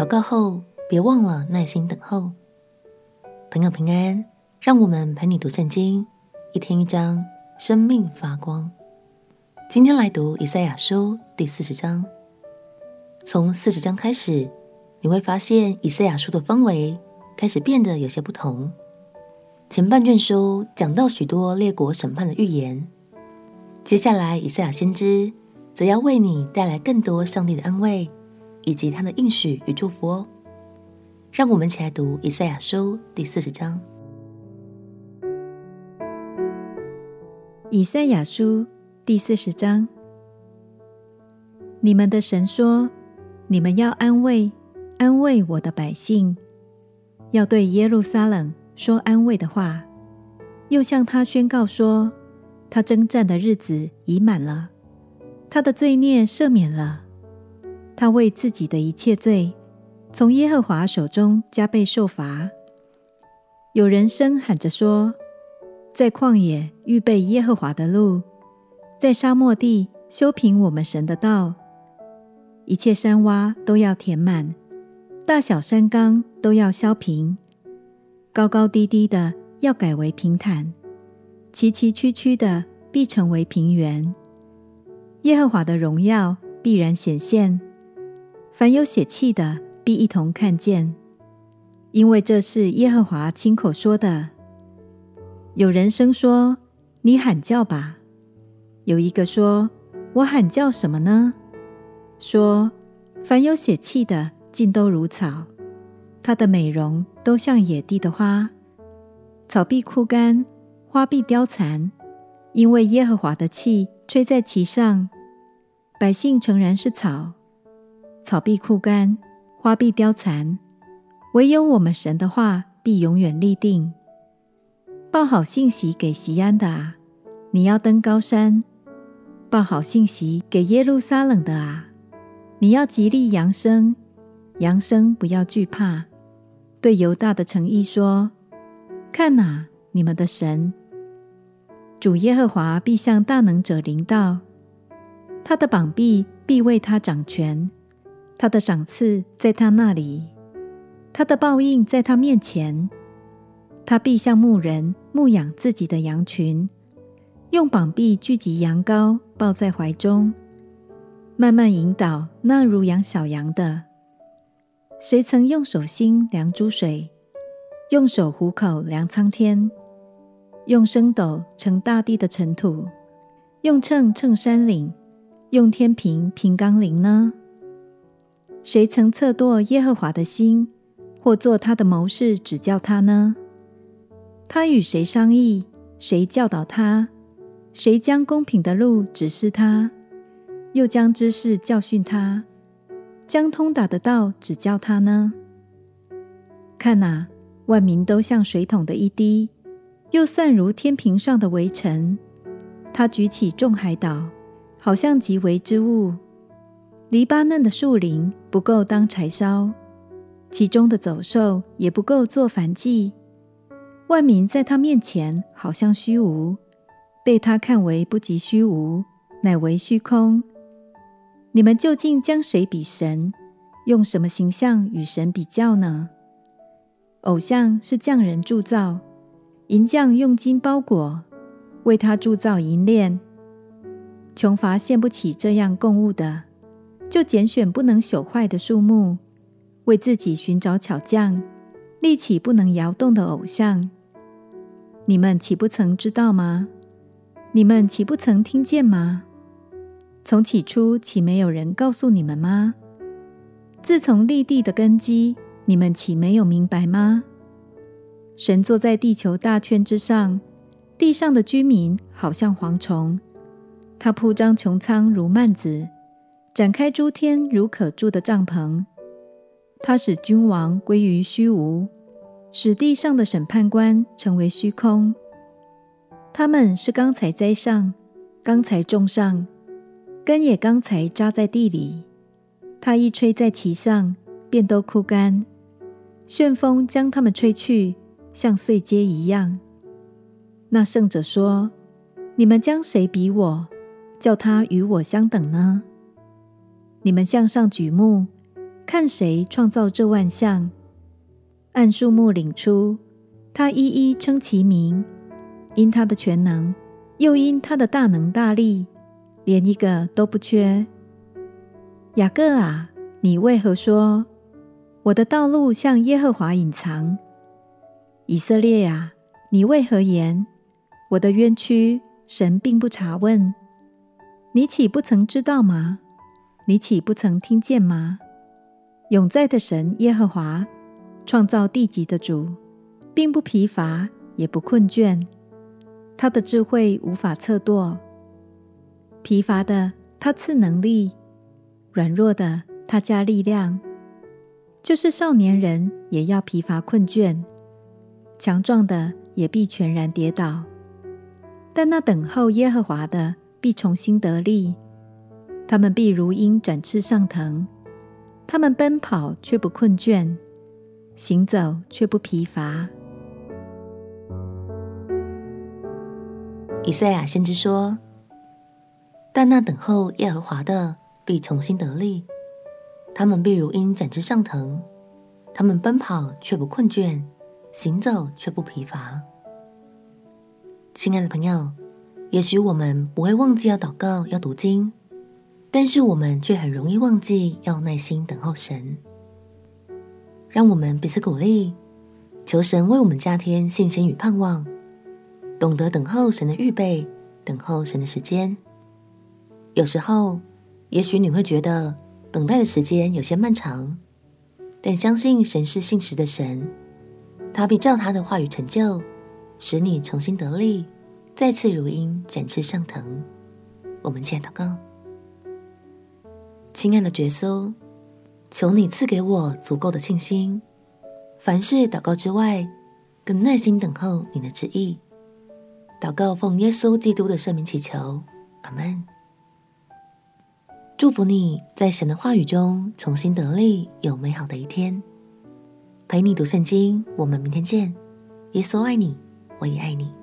祷告后，别忘了耐心等候。朋友平安，让我们陪你读圣经，一天一章，生命发光。今天来读以赛亚书第四十章。从四十章开始，你会发现以赛亚书的氛围开始变得有些不同。前半卷书讲到许多列国审判的预言，接下来以赛亚先知则要为你带来更多上帝的安慰。以及他的应许与祝福哦。让我们一起来读以赛亚书第四十章。以赛亚书第四十章：你们的神说：“你们要安慰，安慰我的百姓，要对耶路撒冷说安慰的话，又向他宣告说：他征战的日子已满了，他的罪孽赦免了。”他为自己的一切罪，从耶和华手中加倍受罚。有人声喊着说：“在旷野预备耶和华的路，在沙漠地修平我们神的道。一切山洼都要填满，大小山冈都要削平，高高低低的要改为平坦，崎崎岖岖的必成为平原。耶和华的荣耀必然显现。”凡有血气的，必一同看见，因为这是耶和华亲口说的。有人声说：“你喊叫吧。”有一个说：“我喊叫什么呢？”说：“凡有血气的，尽都如草，它的美容都像野地的花，草必枯干，花必凋残，因为耶和华的气吹在其上。百姓诚然是草。”草必枯干，花必凋残，唯有我们神的话必永远立定。报好信息给锡安的啊，你要登高山；报好信息给耶路撒冷的啊，你要极力扬声，扬声不要惧怕。对犹大的诚意说：看哪，你们的神主耶和华必向大能者临到，他的膀臂必为他掌权。他的赏赐在他那里，他的报应在他面前。他必像牧人牧养自己的羊群，用膀臂聚集羊羔，抱在怀中，慢慢引导那如养小羊的。谁曾用手心量诸水，用手虎口量苍天，用升斗盛大地的尘土，用秤称山岭，用天平平冈陵呢？谁曾测度耶和华的心，或做他的谋士指教他呢？他与谁商议？谁教导他？谁将公平的路指示他？又将知识教训他？将通达的道指教他呢？看哪，万民都像水桶的一滴，又算如天平上的微尘。他举起众海岛，好像极微之物。黎巴嫩的树林不够当柴烧，其中的走兽也不够做燔祭。万民在他面前好像虚无，被他看为不及虚无，乃为虚空。你们究竟将谁比神？用什么形象与神比较呢？偶像是匠人铸造，银匠用金包裹，为他铸造银链。穷乏献不起这样供物的。就拣选不能朽坏的树木，为自己寻找巧匠，立起不能摇动的偶像。你们岂不曾知道吗？你们岂不曾听见吗？从起初岂没有人告诉你们吗？自从立地的根基，你们岂没有明白吗？神坐在地球大圈之上，地上的居民好像蝗虫，他铺张穹苍如幔子。展开诸天如可住的帐篷，他使君王归于虚无，使地上的审判官成为虚空。他们是刚才栽上，刚才种上，根也刚才扎在地里。他一吹在其上，便都枯干。旋风将他们吹去，像碎秸一样。那圣者说：“你们将谁比我，叫他与我相等呢？”你们向上举目，看谁创造这万象，按数目领出，他一一称其名，因他的全能，又因他的大能大力，连一个都不缺。雅各啊，你为何说我的道路向耶和华隐藏？以色列啊，你为何言我的冤屈神并不查问？你岂不曾知道吗？你岂不曾听见吗？永在的神耶和华，创造地极的主，并不疲乏，也不困倦。他的智慧无法测度。疲乏的他赐能力，软弱的他加力量。就是少年人也要疲乏困倦，强壮的也必全然跌倒。但那等候耶和华的，必重新得力，他们必如鹰展翅上腾，他们奔跑却不困倦，行走却不疲乏。以赛亚先知说：“但那等候耶和华的，必重新得力，他们必如鹰展翅上腾，他们奔跑却不困倦，行走却不疲乏。”亲爱的朋友。也许我们不会忘记要祷告、要读经，但是我们却很容易忘记要耐心等候神。让我们彼此鼓励，求神为我们加添信心与盼望，懂得等候神的预备，等候神的时间。有时候，也许你会觉得等待的时间有些漫长，但相信神是信实的神，他必照他的话语成就，使你重新得力。再次如鹰展翅上腾，我们见祷告。亲爱的耶稣，求你赐给我足够的信心，凡事祷告之外，更耐心等候你的旨意。祷告奉耶稣基督的圣名祈求，阿门。祝福你在神的话语中重新得力，有美好的一天。陪你读圣经，我们明天见。耶稣爱你，我也爱你。